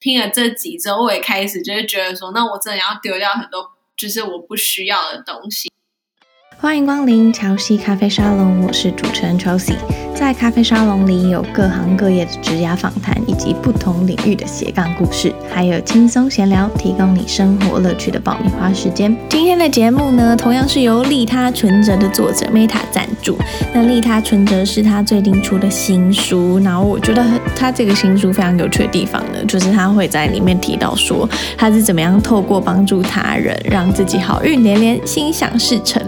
听了这集之后，我也开始就是觉得说，那我真的要丢掉很多，就是我不需要的东西。欢迎光临乔西咖啡沙龙，我是主持人 Chelsea。在咖啡沙龙里有各行各业的职涯访谈，以及不同领域的斜杠故事，还有轻松闲聊，提供你生活乐趣的爆米花时间。今天的节目呢，同样是由利他存折的作者 Meta 赞助。那利他存折是他最近出的新书，然后我觉得他这个新书非常有趣的地方呢，就是他会在里面提到说他是怎么样透过帮助他人，让自己好运连连，心想事成。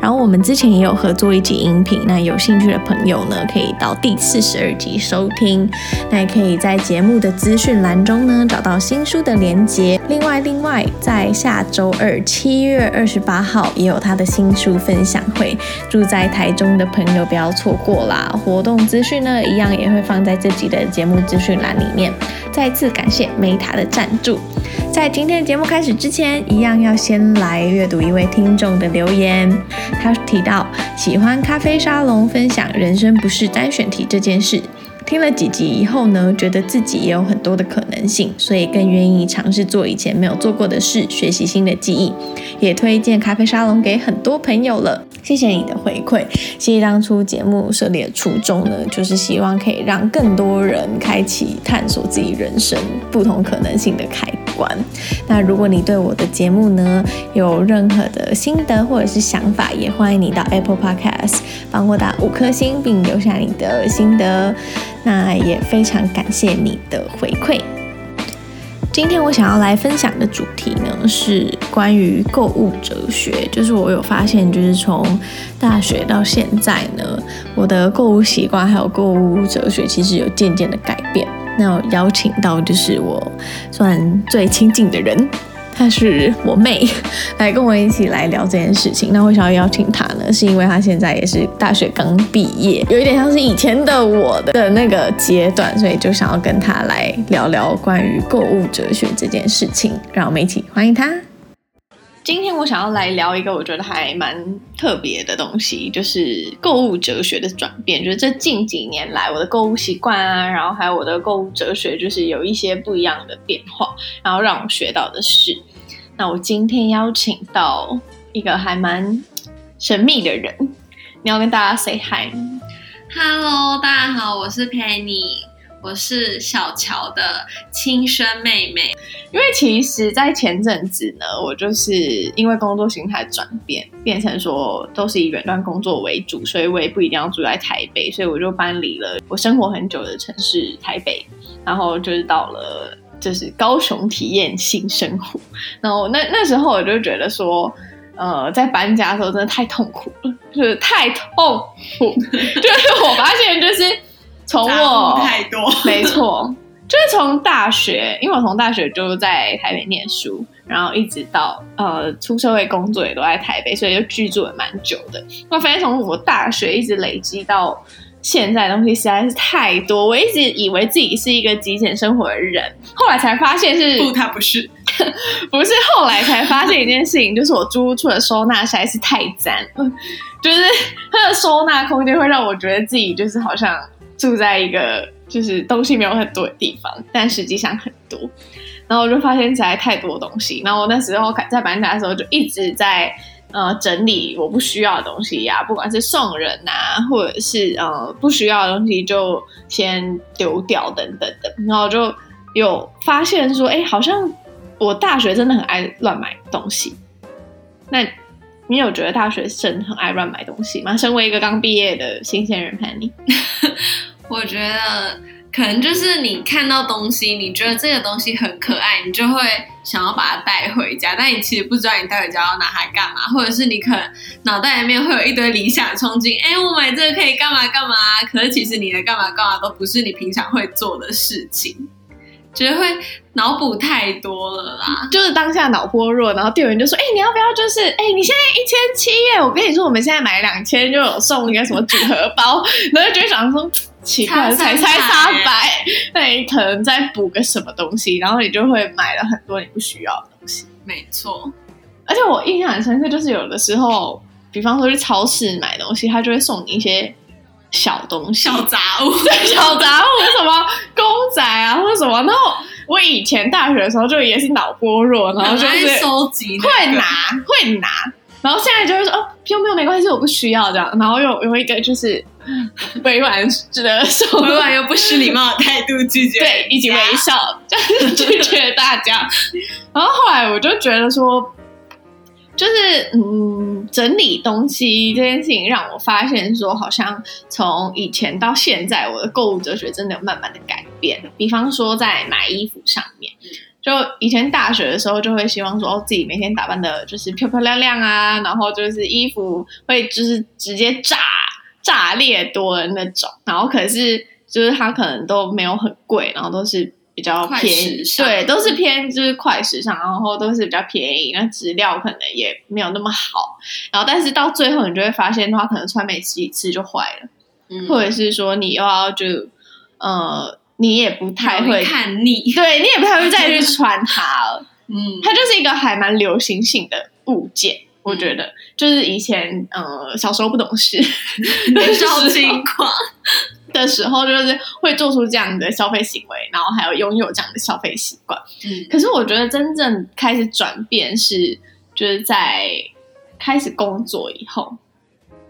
然后我们之前也有合作一集音频，那有兴趣的朋友呢，可以到第四十二集收听。那也可以在节目的资讯栏中呢找到新书的连接。另外，另外在下周二七月二十八号也有他的新书分享会，住在台中的朋友不要错过啦！活动资讯呢一样也会放在这集的节目资讯栏里面。再次感谢 Meta 的赞助。在今天的节目开始之前，一样要先来阅读一位听众的留言。他提到喜欢咖啡沙龙分享人生不是单选题这件事，听了几集以后呢，觉得自己也有很多的可能性，所以更愿意尝试做以前没有做过的事，学习新的技艺，也推荐咖啡沙龙给很多朋友了。谢谢你的回馈。其实当初节目设立的初衷呢，就是希望可以让更多人开启探索自己人生不同可能性的开关。那如果你对我的节目呢有任何的心得或者是想法，也欢迎你到 Apple Podcast 帮我打五颗星，并留下你的心得。那也非常感谢你的回馈。今天我想要来分享的主题呢，是关于购物哲学。就是我有发现，就是从大学到现在呢，我的购物习惯还有购物哲学，其实有渐渐的改变。那我邀请到就是我算最亲近的人。她是我妹，来跟我一起来聊这件事情。那为什么要邀请她呢，是因为她现在也是大学刚毕业，有一点像是以前的我的那个阶段，所以就想要跟她来聊聊关于购物哲学这件事情。让我们一起欢迎她。今天我想要来聊一个我觉得还蛮特别的东西，就是购物哲学的转变。就是这近几年来，我的购物习惯啊，然后还有我的购物哲学，就是有一些不一样的变化，然后让我学到的是，那我今天邀请到一个还蛮神秘的人，你要跟大家 say hi。Hello，大家好，我是 Penny。我是小乔的亲生妹妹，因为其实，在前阵子呢，我就是因为工作形态转变，变成说都是以远端工作为主，所以我也不一定要住在台北，所以我就搬离了我生活很久的城市台北，然后就是到了就是高雄体验新生活。然后那那时候我就觉得说，呃，在搬家的时候真的太痛苦了，就是太痛苦，就是我发现就是。从我太多，没错，就是从大学，因为我从大学就在台北念书，然后一直到呃出社会工作也都在台北，所以就居住了蛮久的。我发现从我大学一直累积到现在的东西实在是太多，我一直以为自己是一个极简生活的人，后来才发现是不，他不是，不是，后来才发现一件事情，就是我租屋处的收纳实在是太脏，就是它的收纳空间会让我觉得自己就是好像。住在一个就是东西没有很多的地方，但实际上很多。然后我就发现实在太多东西。然后我那时候在搬家的时候，就一直在呃整理我不需要的东西呀、不管是送人啊，或者是呃不需要的东西就先丢掉等等的。然后就有发现说，哎，好像我大学真的很爱乱买东西。那你有觉得大学生很爱乱买东西吗？身为一个刚毕业的新鲜人，Penny。我觉得可能就是你看到东西，你觉得这个东西很可爱，你就会想要把它带回家，但你其实不知道你带回家要拿它干嘛，或者是你可能脑袋里面会有一堆理想憧憬，哎，我买这个可以干嘛干嘛，可是其实你的干嘛干嘛都不是你平常会做的事情。觉得会脑补太多了啦，就是当下脑波弱，然后店员就说：“哎、欸，你要不要就是哎、欸，你现在一千七耶，我跟你说，我们现在买两千就有送一个什么组合包。”然后就会想说奇怪，才才八百，那你可能再补个什么东西，然后你就会买了很多你不需要的东西。没错，而且我印象很深刻，就是有的时候，比方说去超市买东西，他就会送你一些。小东西、小杂物，对，小杂物什么公仔啊，或者什么，然后我以前大学的时候就也是脑波弱，然后就是收集会拿会拿，然后现在就会说哦，不用不用，没关系，我不需要这样。然后有有一个就是 委婉的说，委婉又不失礼貌的态度拒绝，对，一起微笑，就是拒绝大家。然后后来我就觉得说。就是嗯，整理东西这件事情让我发现说，好像从以前到现在，我的购物哲学真的有慢慢的改变。比方说，在买衣服上面，就以前大学的时候，就会希望说，哦，自己每天打扮的就是漂漂亮亮啊，然后就是衣服会就是直接炸炸裂多的那种，然后可是就是它可能都没有很贵，然后都是。比较偏，对，都是偏就是快时尚，然后都是比较便宜，那质料可能也没有那么好，然后但是到最后你就会发现，它可能穿没几次就坏了，嗯，或者是说你又要就呃，你也不太会看腻，对，你也不太会再去穿它了，嗯，它就是一个还蛮流行性的物件，嗯、我觉得。就是以前呃小时候不懂事，年少轻狂。的时候，就是会做出这样的消费行为，然后还有拥有这样的消费习惯。嗯，可是我觉得真正开始转变是，就是在开始工作以后，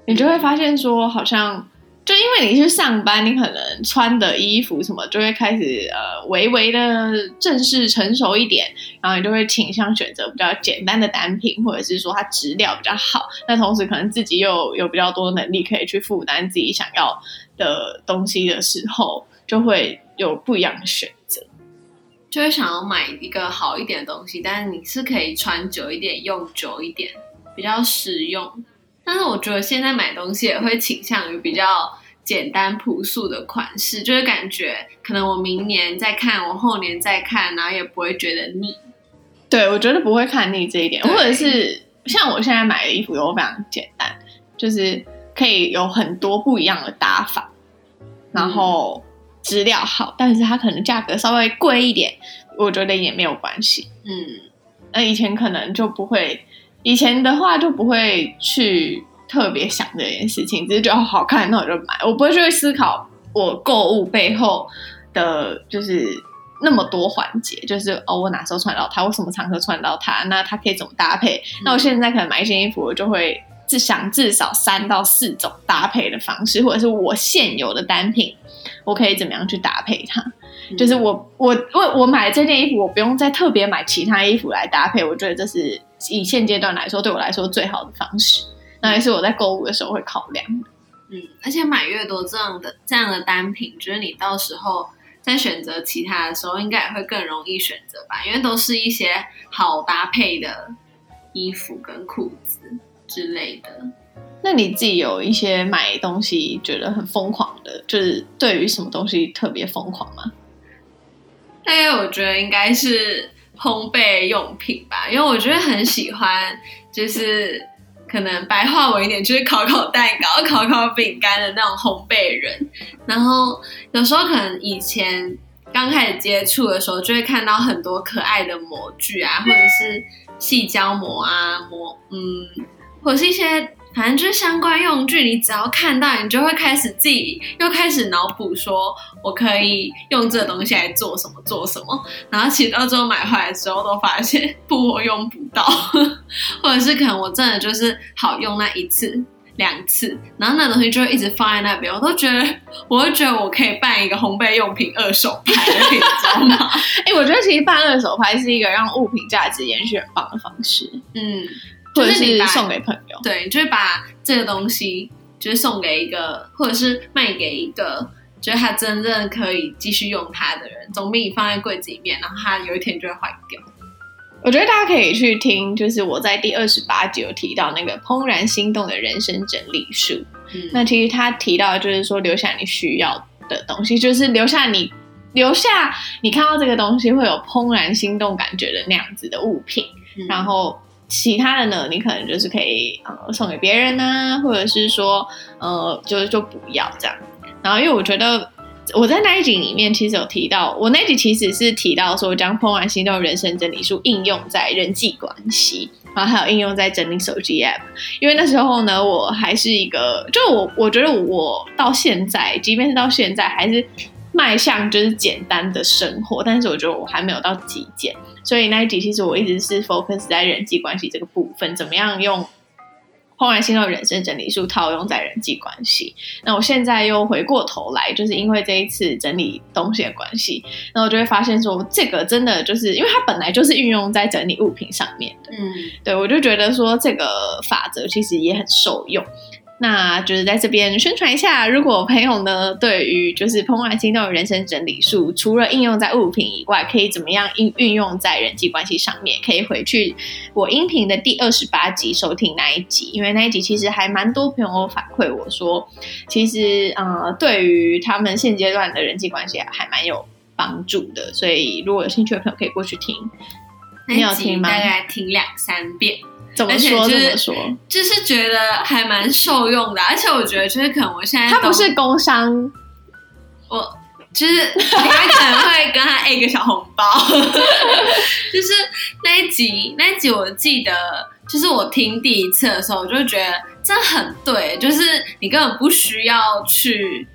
你就会发现说，好像。就因为你去上班，你可能穿的衣服什么就会开始呃微微的正式成熟一点，然后你就会倾向选择比较简单的单品，或者是说它质料比较好。那同时可能自己又有比较多能力可以去负担自己想要的东西的时候，就会有不一样的选择，就会想要买一个好一点的东西，但是你是可以穿久一点、用久一点，比较实用。但是我觉得现在买东西也会倾向于比较简单朴素的款式，就是感觉可能我明年再看，我后年再看，然后也不会觉得腻。对，我觉得不会看腻这一点，或者是像我现在买的衣服都非常简单，就是可以有很多不一样的搭法，然后质料好，但是它可能价格稍微贵一点，我觉得也没有关系。嗯，那以前可能就不会。以前的话就不会去特别想这件事情，只是觉得好看，那我就买。我不会去思考我购物背后的就是那么多环节，就是哦，我哪时候穿到它，我什么场合穿到它，那它可以怎么搭配？嗯、那我现在可能买一件衣服，我就会至想至少三到四种搭配的方式，或者是我现有的单品，我可以怎么样去搭配它？嗯、就是我我我我买这件衣服，我不用再特别买其他衣服来搭配，我觉得这是。以现阶段来说，对我来说最好的方式，那也是我在购物的时候会考量的。嗯，而且买越多这样的这样的单品，觉得你到时候在选择其他的时候，应该也会更容易选择吧？因为都是一些好搭配的衣服跟裤子之类的。那你自己有一些买东西觉得很疯狂的，就是对于什么东西特别疯狂吗？大概我觉得应该是。烘焙用品吧，因为我觉得很喜欢，就是可能白话文一点，就是烤烤蛋糕、烤烤饼干的那种烘焙人。然后有时候可能以前刚开始接触的时候，就会看到很多可爱的模具啊，或者是细胶膜啊，模嗯，或是一些。反正就是相关用具，你只要看到，你就会开始自己又开始脑补，说我可以用这个东西来做什么做什么。然后其实到最后买回来之后，都发现不我用不到，或者是可能我真的就是好用那一次两次，然后那东西就会一直放在那边。我都觉得，我会觉得我可以办一个烘焙用品二手拍，你知道吗？哎、欸，我觉得其实办二手拍是一个让物品价值延续很棒的方式。嗯。或者是送给朋友，对，就是把这个东西就是送给一个，或者是卖给一个，就是他真正可以继续用它的人，总比你放在柜子里面，然后它有一天就会坏掉。我觉得大家可以去听，就是我在第二十八集有提到那个《怦然心动的人生整理术》。嗯，那其实他提到的就是说，留下你需要的东西，就是留下你留下你看到这个东西会有怦然心动感觉的那样子的物品，嗯、然后。其他的呢，你可能就是可以呃送给别人呐，或者是说呃就就不要这样。然后因为我觉得我在那一集里面其实有提到，我那集其实是提到说将怦然心动人生整理术应用在人际关系，然后还有应用在整理手机 app。因为那时候呢，我还是一个，就我我觉得我到现在，即便是到现在，还是迈向就是简单的生活，但是我觉得我还没有到极简，所以那一集其实我一直是 focus 在人际关系这个部分，怎么样用。怦然心动人生整理术套用在人际关系，那我现在又回过头来，就是因为这一次整理东西的关系，那我就会发现说，这个真的就是因为它本来就是运用在整理物品上面的，嗯，对，我就觉得说这个法则其实也很受用。那就是在这边宣传一下，如果朋友呢对于就是怦然心动的人生整理术，除了应用在物品以外，可以怎么样运运用在人际关系上面？可以回去我音频的第二十八集收听那一集，因为那一集其实还蛮多朋友反馈我说，其实呃对于他们现阶段的人际关系还蛮有帮助的，所以如果有兴趣的朋友可以过去听。你有听吗？大概听两三遍。怎么说？就是、怎么说？就是觉得还蛮受用的，而且我觉得就是可能我现在他不是工商，我就是你还可能会跟他 A 个小红包，就是那一集那一集我记得，就是我听第一次的时候，我就觉得这很对，就是你根本不需要去。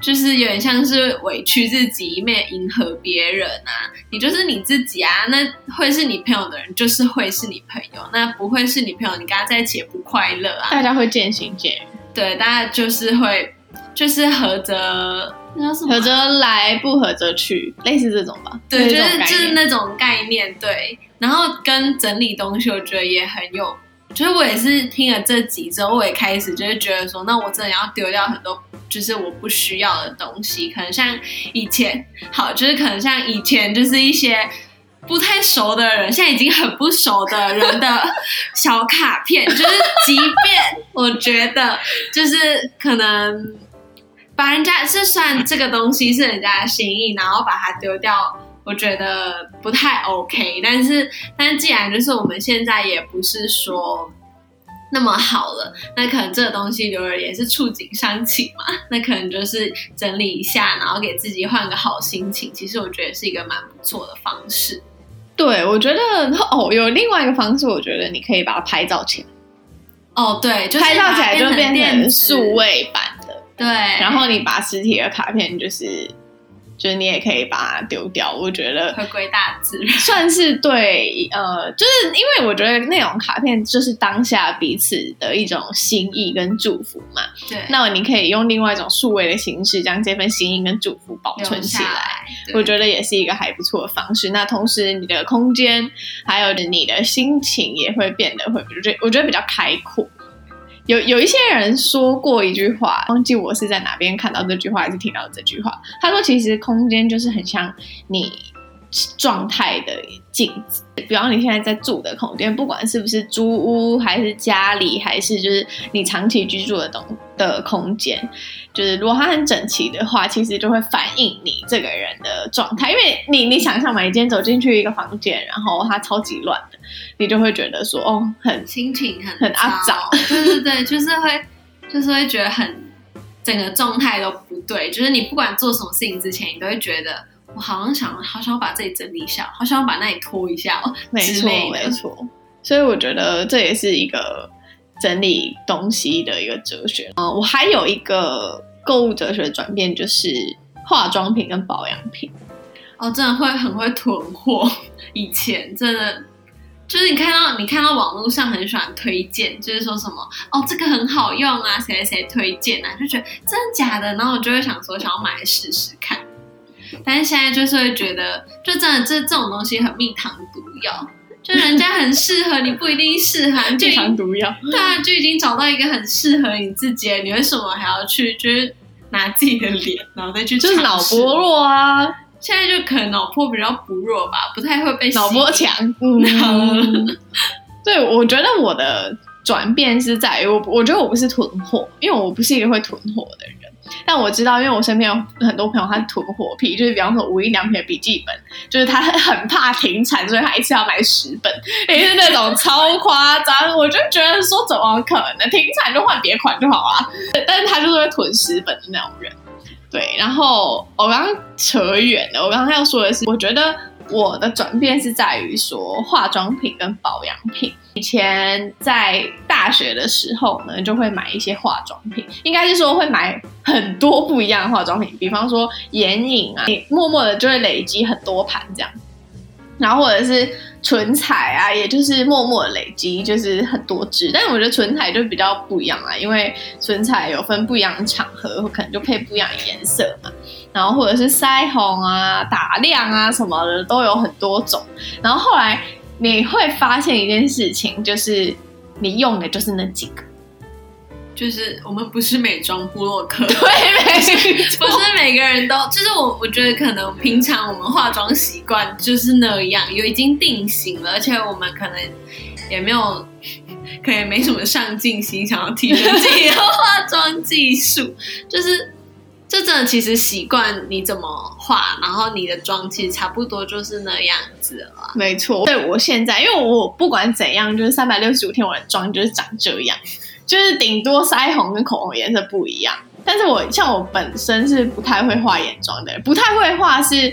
就是有点像是委屈自己，一面迎合别人啊。你就是你自己啊。那会是你朋友的人，就是会是你朋友。那不会是你朋友，你跟他在一起也不快乐啊。大家会渐行渐远。对，大家就是会，就是合则那叫什么？合则来，不合则去，类似这种吧。对，就是就是那种概念。对，然后跟整理东西，我觉得也很有。就是我也是听了这集之后，我也开始就是觉得说，那我真的要丢掉很多。就是我不需要的东西，可能像以前，好，就是可能像以前，就是一些不太熟的人，现在已经很不熟的人的小卡片，就是即便我觉得，就是可能把人家是算这个东西是人家的心意，然后把它丢掉，我觉得不太 OK。但是，但既然就是我们现在也不是说。那么好了，那可能这个东西留着也是触景伤情嘛。那可能就是整理一下，然后给自己换个好心情。其实我觉得是一个蛮不错的方式。对，我觉得哦，有另外一个方式，我觉得你可以把它拍照起来。哦，对，就拍照起来就变成数位版的。对，然后你把实体的卡片就是。就是你也可以把它丢掉，我觉得回归大自然，算是对。呃，就是因为我觉得那种卡片就是当下彼此的一种心意跟祝福嘛。对。那你可以用另外一种数位的形式，将这份心意跟祝福保存起来，我觉得也是一个还不错的方式。那同时，你的空间还有你的心情也会变得会，我觉得我觉得比较开阔。有有一些人说过一句话，忘记我是在哪边看到这句话，还是听到这句话。他说：“其实空间就是很像你状态的镜子。比方你现在在住的空间，不管是不是租屋，还是家里，还是就是你长期居住的东的空间，就是如果它很整齐的话，其实就会反映你这个人的状态。因为你你想象嘛，你今天走进去一个房间，然后它超级乱的。”你就会觉得说，哦，很心情很很阿杂，对对对，就是会，就是会觉得很整个状态都不对。就是你不管做什么事情之前，你都会觉得我好像想，好想要把这里整理一下，好想要把那里拖一下哦。没错，没错。所以我觉得这也是一个整理东西的一个哲学。嗯，我还有一个购物哲学的转变，就是化妆品跟保养品。哦，真的会很会囤货，以前真的。就是你看到你看到网络上很喜欢推荐，就是说什么哦，这个很好用啊，谁谁谁推荐啊，就觉得真的假的，然后我就会想说想要买来试试看。但是现在就是会觉得，就真的这这种东西很蜜糖毒药，就人家很适合你，不一定适合蜜糖毒药。对啊，就已经找到一个很适合你自己，你为什么还要去就是拿自己的脸，然后再去就是脑波弱啊？现在就可能脑波比较薄弱吧，不太会被脑波强。嗯，对，我觉得我的转变是在于我，我觉得我不是囤货，因为我不是一个会囤货的人。但我知道，因为我身边有很多朋友，他是囤货癖，就是比方说无印良品的笔记本，就是他很怕停产，所以他一次要买十本，也是那种超夸张。我就觉得说，怎么可能停产就换别款就好啊？但是他就是会囤十本的那种人。对，然后我刚刚扯远了。我刚刚要说的是，我觉得我的转变是在于说化妆品跟保养品。以前在大学的时候呢，就会买一些化妆品，应该是说会买很多不一样的化妆品，比方说眼影啊，你默默的就会累积很多盘这样，然后或者是唇彩啊，也就是默默累积，就是很多支。但是我觉得唇彩就比较不一样啊，因为唇彩有分不一样的场合，可能就配不一样的颜色嘛。然后或者是腮红啊、打亮啊什么的都有很多种。然后后来你会发现一件事情，就是你用的就是那几个，就是我们不是美妆部落客，对，没，不是每个人都，就是我我觉得可能平常我们化妆习惯就是那样，有已经定型了，而且我们可能也没有，可能也没什么上进心，想要提升自己的化妆技术，就是。这真的其实习惯你怎么化，然后你的妆其实差不多就是那样子了。没错，对我现在，因为我不管怎样，就是三百六十五天我的妆就是长这样，就是顶多腮红跟口红颜色不一样。但是我像我本身是不太会画眼妆的，不太会画是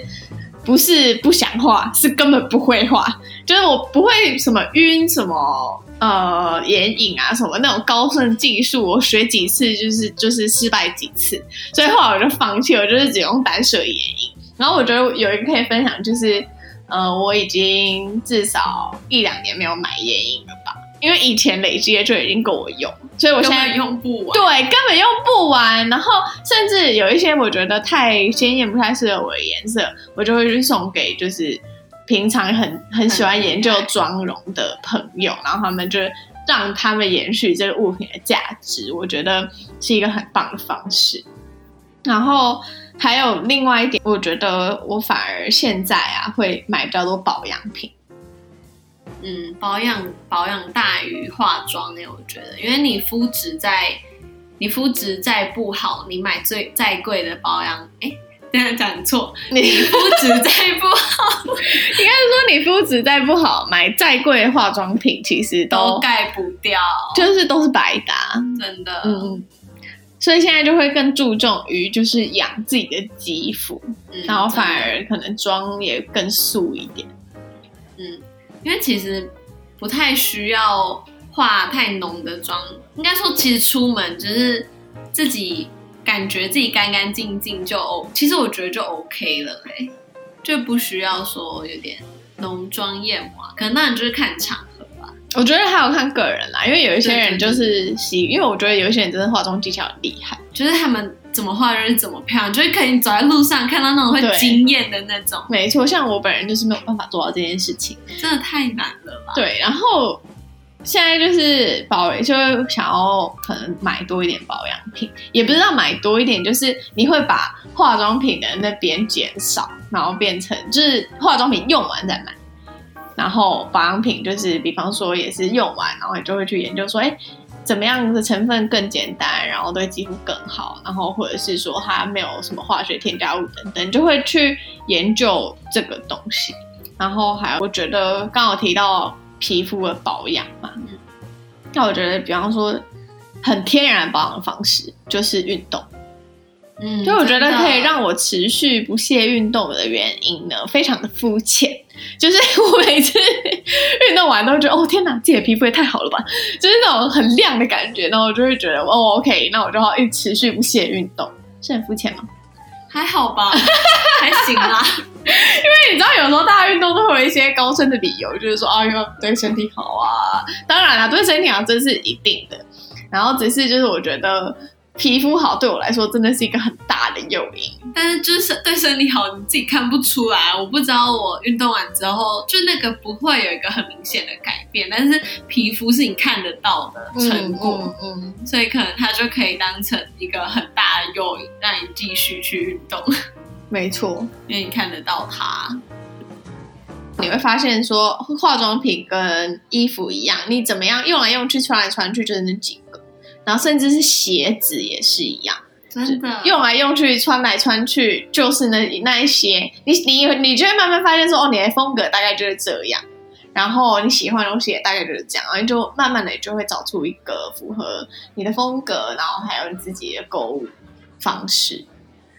不是不想画，是根本不会画，就是我不会什么晕什么。呃，眼影啊，什么那种高深技术，我学几次就是就是失败几次，所以后来我就放弃，我就是只用单色眼影。然后我觉得有一个可以分享，就是呃，我已经至少一两年没有买眼影了，因为以前累积的就已经够我用，所以我现在用不完。对，根本用不完。然后甚至有一些我觉得太鲜艳、不太适合我的颜色，我就会去送给就是。平常很很喜欢研究妆容的朋友，然后他们就让他们延续这个物品的价值，我觉得是一个很棒的方式。然后还有另外一点，我觉得我反而现在啊会买比较多保养品。嗯，保养保养大于化妆呢，我觉得，因为你肤质在你肤质再不好，你买最再贵的保养，哎。等下讲错，你肤质再不好，应该是说你肤质再不好，买再贵的化妆品其实都，都盖不掉，就是都是白搭，真的。嗯，所以现在就会更注重于就是养自己的肌肤，嗯，然后反而可能妆也更素一点。嗯，因为其实不太需要化太浓的妆，应该说其实出门就是自己。感觉自己干干净净就 O，其实我觉得就 OK 了哎、欸，就不需要说有点浓妆艳抹，可能那就是看场合吧。我觉得还有看个人啦，因为有一些人就是喜，因为我觉得有一些人真的化妆技巧很厉害，就是他们怎么化就是怎么漂亮，就是可以走在路上看到那种会惊艳的那种。没错，像我本人就是没有办法做到这件事情，真的太难了吧？对，然后。现在就是保，就想要可能买多一点保养品，也不知道买多一点，就是你会把化妆品的那边减少，然后变成就是化妆品用完再买，然后保养品就是比方说也是用完，然后你就会去研究说，哎，怎么样的成分更简单，然后对肌肤更好，然后或者是说它没有什么化学添加物等等，就会去研究这个东西。然后还有我觉得刚好提到。皮肤的保养嘛，那我觉得，比方说，很天然保养的方式就是运动。嗯，就我觉得可以让我持续不懈运动的原因呢，非常的肤浅。就是 我每次运动完都会觉得，哦天哪，自己的皮肤也太好了吧，就是那种很亮的感觉。然后我就会觉得，哦，OK，那我就要一直持续不懈运动，是很肤浅吗？还好吧，还行啦。因为你知道，有时候大家运动都会有一些高深的理由，就是说啊，要对身体好啊。当然啦，对身体好这是一定的。然后只是就是我觉得。皮肤好对我来说真的是一个很大的诱因，但是就是对身体好你自己看不出来。我不知道我运动完之后，就那个不会有一个很明显的改变，但是皮肤是你看得到的成果，嗯，嗯，嗯，所以可能它就可以当成一个很大的诱因，让你继续去运动。没错，因为你看得到它，你会发现说化妆品跟衣服一样，你怎么样用来用去、穿来穿去，就是那几个。然后甚至是鞋子也是一样，真的。用来用去、穿来穿去，就是那那一些，你你你就会慢慢发现说，哦，你的风格大概就是这样，然后你喜欢的东西也大概就是这样，然后就慢慢的就会找出一个符合你的风格，然后还有你自己的购物方式，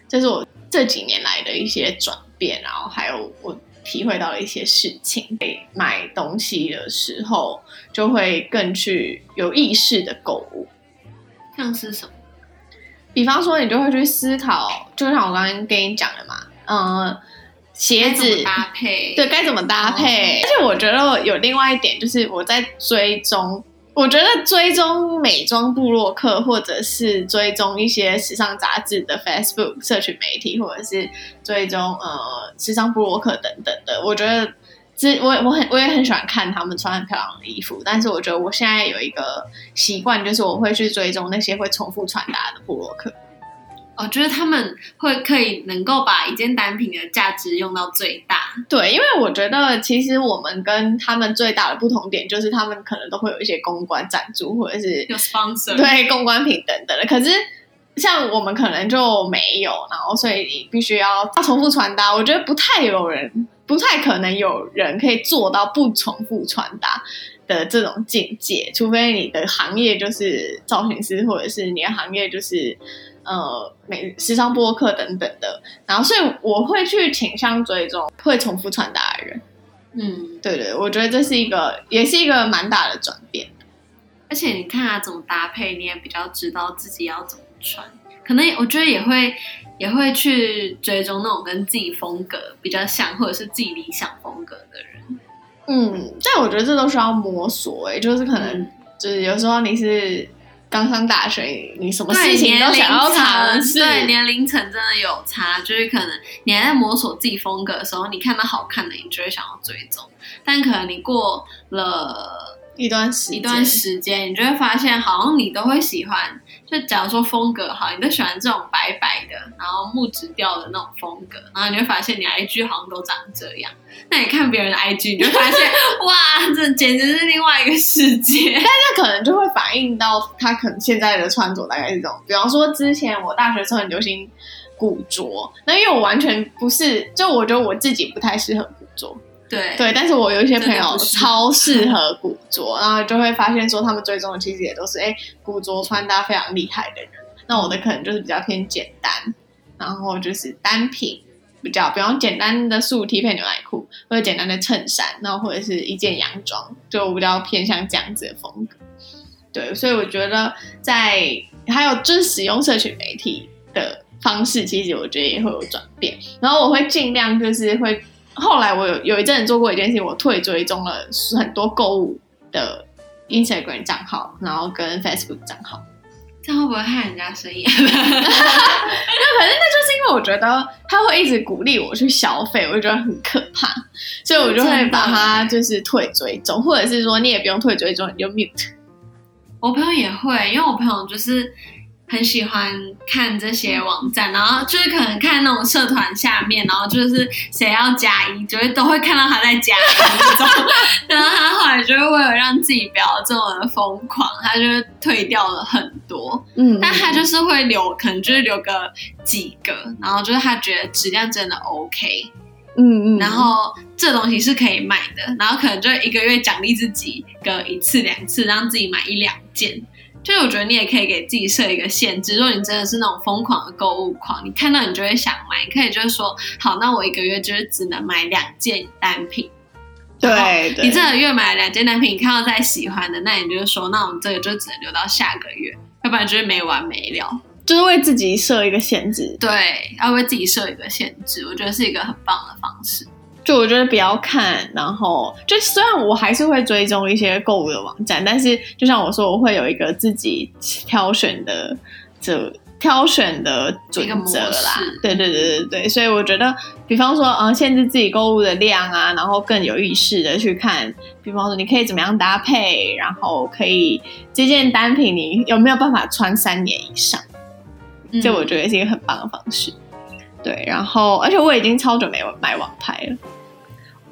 这是我这几年来的一些转变，然后还有我体会到了一些事情。买东西的时候就会更去有意识的购物，像是什么？比方说，你就会去思考，就像我刚刚跟你讲的嘛，嗯，鞋子搭配，对，该怎么搭配？哦。而且我觉得有另外一点，就是我在追踪。我觉得追踪美妆部落客，或者是追踪一些时尚杂志的 Facebook 社群媒体，或者是追踪呃时尚部落客等等的，我觉得这我我很我也很喜欢看他们穿很漂亮的衣服。但是我觉得我现在有一个习惯，就是我会去追踪那些会重复穿搭的布洛克。哦，就是他们会可以能够把一件单品的价值用到最大。对，因为我觉得其实我们跟他们最大的不同点就是他们可能都会有一些公关赞助或者是有 sponsor，对，公关品等等的。可是像我们可能就没有，然后所以你必须要重复穿搭。我觉得不太有人，不太可能有人可以做到不重复穿搭的这种境界，除非你的行业就是造型师，或者是你的行业就是。呃，美时尚播客等等的，然后所以我会去倾向追踪会重复穿搭的人。嗯，对对，我觉得这是一个，也是一个蛮大的转变。而且你看他怎么搭配，你也比较知道自己要怎么穿。可能我觉得也会也会去追踪那种跟自己风格比较像，或者是自己理想风格的人。嗯，但我觉得这都需要摸索，哎，就是可能就是有时候你是。刚上大学，你什么事情都想要尝试。对，年龄层真的有差，就是可能你还在摸索自己风格的时候，你看到好看的，你就会想要追踪。但可能你过了一段时一段时间，你就会发现，好像你都会喜欢。就假如说风格好，你都喜欢这种白白的，然后木质调的那种风格，然后你会发现你 IG 好像都长这样。那你看别人的 IG，你就发现 哇，这简直是另外一个世界。但是可能就会反映到他可能现在的穿着大概是这种。比方说之前我大学时候很流行古着，那因为我完全不是，就我觉得我自己不太适合古着。对对，但是我有一些朋友超适合古着，然后就会发现说他们追踪的其实也都是哎古着穿搭非常厉害的人。那我的可能就是比较偏简单，然后就是单品比较，比方简单的素 T 配牛仔裤，或者简单的衬衫，然后或者是一件洋装，就比较偏向这样子的风格。对，所以我觉得在还有就是使用社群媒体的方式，其实我觉得也会有转变。然后我会尽量就是会。后来我有有一阵做过一件事情，我退追踪了很多购物的 Instagram 账号，然后跟 Facebook 账号，这样会不会害人家生意？那反正那就是因为我觉得他会一直鼓励我去消费，我就觉得很可怕，所以我就会把它就是退追踪，或者是说你也不用退追踪，你就 mute。我朋友也会，因为我朋友就是。很喜欢看这些网站，然后就是可能看那种社团下面，然后就是谁要加一，就会都会看到他在加一那种。然后他后来就是为了让自己不要这么的疯狂，他就退掉了很多。嗯，但他就是会留，可能就是留个几个，然后就是他觉得质量真的 OK。嗯嗯，然后这东西是可以买的，然后可能就一个月奖励自己个一次两次，让自己买一两件。所以我觉得你也可以给自己设一个限制，如果你真的是那种疯狂的购物狂，你看到你就会想买，你可以就是说，好，那我一个月就是只能买两件单品。对，你这个月买了两件单品，你看到再喜欢的，那你就是说，那我们这个就只能留到下个月，要不然就是没完没了。就是为自己设一个限制。对，要为自己设一个限制，我觉得是一个很棒的方式。就我觉得不要看，然后就虽然我还是会追踪一些购物的网站，但是就像我说，我会有一个自己挑选的这挑选的准则啦。对对对对对，所以我觉得，比方说，嗯，限制自己购物的量啊，然后更有意识的去看，比方说你可以怎么样搭配，然后可以这件单品你有没有办法穿三年以上，这我觉得是一个很棒的方式。嗯、对，然后而且我已经超久没有买网拍了。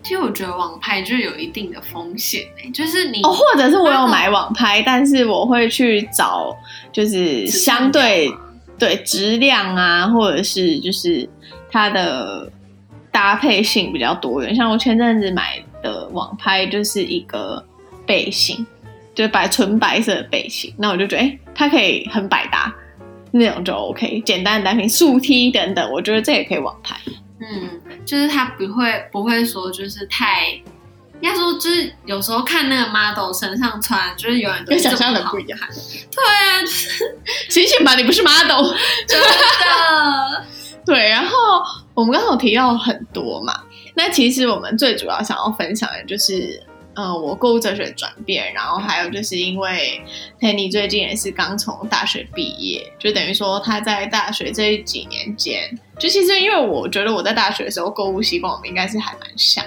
其实我觉得网拍就有一定的风险，就是你哦，或者是我有买网拍，但是我会去找就是相对对质量啊，或者是就是它的搭配性比较多元。像我前阵子买的网拍就是一个背心，就是白纯白色的背心，那我就觉得哎，它可以很百搭，那种就 OK。简单的单品素 T 等等，我觉得这也可以网拍。嗯。就是他不会不会说就是太，应该说就是有时候看那个 model 身上穿，就是有人跟想象的不一样。对啊，就是醒醒吧，你不是 model，真的。对，然后我们刚好提到很多嘛，那其实我们最主要想要分享的就是。嗯，我购物哲学转变，然后还有就是因为 Penny 最近也是刚从大学毕业，就等于说他在大学这几年间，就其实因为我觉得我在大学的时候购物习惯我们应该是还蛮像，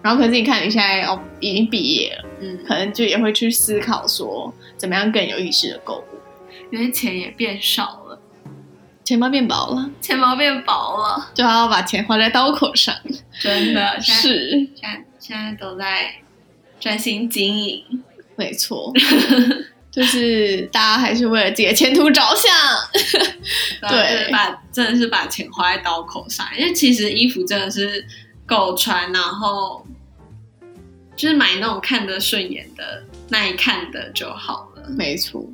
然后可是你看你现在哦已经毕业了，嗯，可能就也会去思考说怎么样更有意识的购物，因为钱也变少了，钱包变薄了，钱包变薄了，就要把钱花在刀口上，真的 是现在现在都在。专心经营，没错，就是大家还是为了自己的前途着想，对，把真的是把钱花在刀口上，因为其实衣服真的是够穿，然后就是买那种看得顺眼的、耐看的就好了，没错。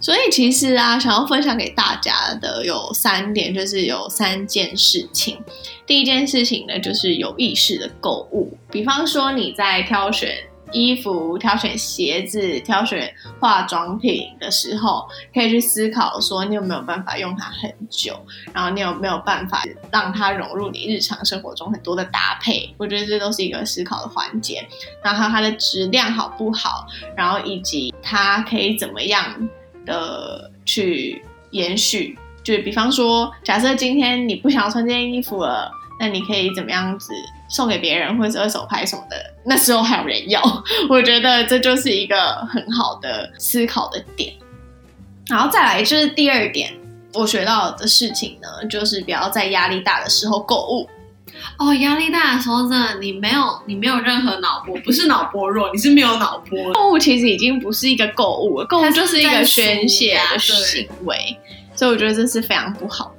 所以其实啊，想要分享给大家的有三点，就是有三件事情。第一件事情呢，就是有意识的购物，比方说你在挑选。衣服挑选鞋子、挑选化妆品的时候，可以去思考说，你有没有办法用它很久，然后你有没有办法让它融入你日常生活中很多的搭配？我觉得这都是一个思考的环节。然后它的质量好不好，然后以及它可以怎么样的去延续？就比方说，假设今天你不想要穿这件衣服了。那你可以怎么样子送给别人，或者是二手拍什么的？那时候还有人要，我觉得这就是一个很好的思考的点。然后再来就是第二点，我学到的事情呢，就是不要在压力大的时候购物。哦，压力大的时候，真的你没有你没有任何脑波，不是脑波弱，你是没有脑波。购物其实已经不是一个购物了，购物就是一个宣泄的行为，所以我觉得这是非常不好的。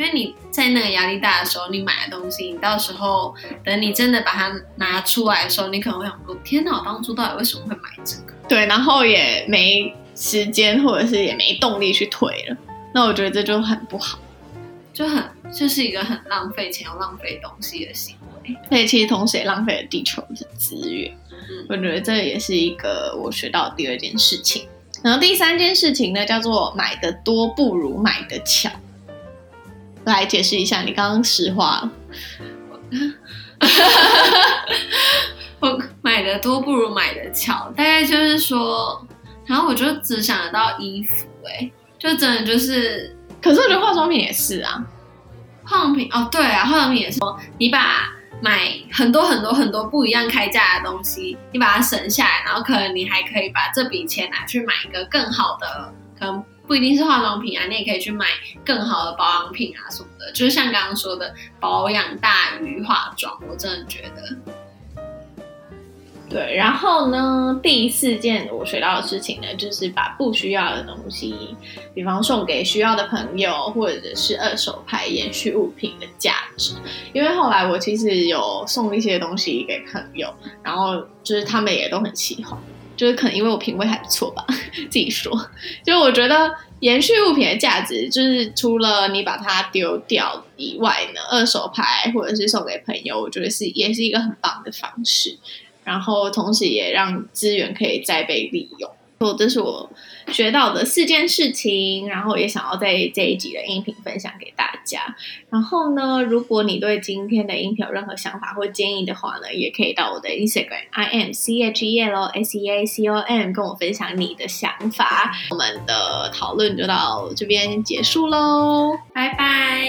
因为你在那个压力大的时候，你买的东西，你到时候等你真的把它拿出来的时候，你可能会想说：“天哪，我当初到底为什么会买这个？”对，然后也没时间，或者是也没动力去退了。那我觉得这就很不好，就很就是一个很浪费钱又浪费东西的行为。而且其实同时也浪费了地球的资源。嗯，我觉得这也是一个我学到的第二件事情。然后第三件事情呢，叫做买的多不如买的巧。来解释一下，你刚刚实话了。我买的多不如买的巧，大概就是说，然后我就只想得到衣服，哎，就真的就是。可是我觉得化妆品也是啊，化妆品哦，对啊，化妆品也是。你把买很多很多很多不一样开价的东西，你把它省下来，然后可能你还可以把这笔钱拿去买一个更好的，可能。不一定是化妆品啊，你也可以去买更好的保养品啊什么的。就是像刚刚说的，保养大于化妆，我真的觉得。对，然后呢，第四件我学到的事情呢，就是把不需要的东西，比方送给需要的朋友，或者是二手拍延续物品的价值。因为后来我其实有送一些东西给朋友，然后就是他们也都很喜欢。就是可能因为我品味还不错吧，自己说。就我觉得延续物品的价值，就是除了你把它丢掉以外呢，二手拍或者是送给朋友，我觉得是也是一个很棒的方式。然后同时也让资源可以再被利用。这是我学到的四件事情，然后也想要在这一集的音频分享给大家。然后呢，如果你对今天的音频有任何想法或建议的话呢，也可以到我的 Instagram I am C H E L S E A C O M 跟我分享你的想法。我们的讨论就到这边结束喽，拜拜，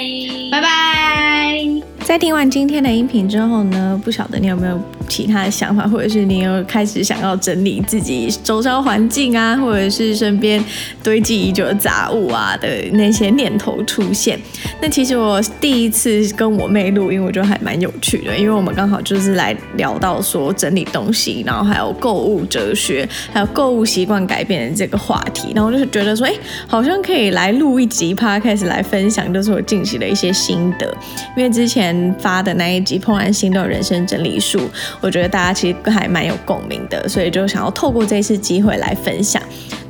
拜拜。在听完今天的音频之后呢，不晓得你有没有其他的想法，或者是你有开始想要整理自己周遭环境。啊，或者是身边堆积已久的杂物啊的那些念头出现。那其实我第一次跟我妹录音，我觉得还蛮有趣的，因为我们刚好就是来聊到说整理东西，然后还有购物哲学，还有购物习惯改变的这个话题。然后就是觉得说，哎，好像可以来录一集 Podcast 开始来分享，就是我近期的一些心得。因为之前发的那一集《怦然心动人生整理术》，我觉得大家其实还蛮有共鸣的，所以就想要透过这次机会来分享。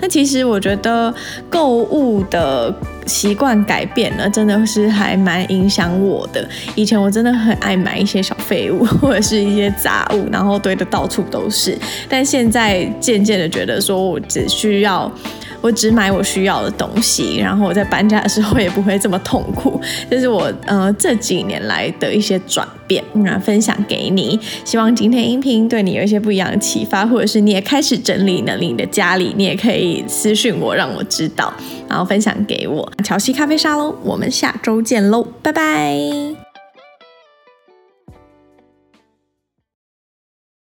那其实我觉得购物的习惯改变了，真的是还蛮影响我的。以前我真的很爱买一些小废物或者是一些杂物，然后堆的到处都是。但现在渐渐的觉得说，我只需要。我只买我需要的东西，然后我在搬家的时候也不会这么痛苦。这是我呃这几年来的一些转变，那分享给你。希望今天音频对你有一些不一样的启发，或者是你也开始整理了你的家里，你也可以私信我让我知道，然后分享给我。乔西咖啡沙龙，我们下周见喽，拜拜。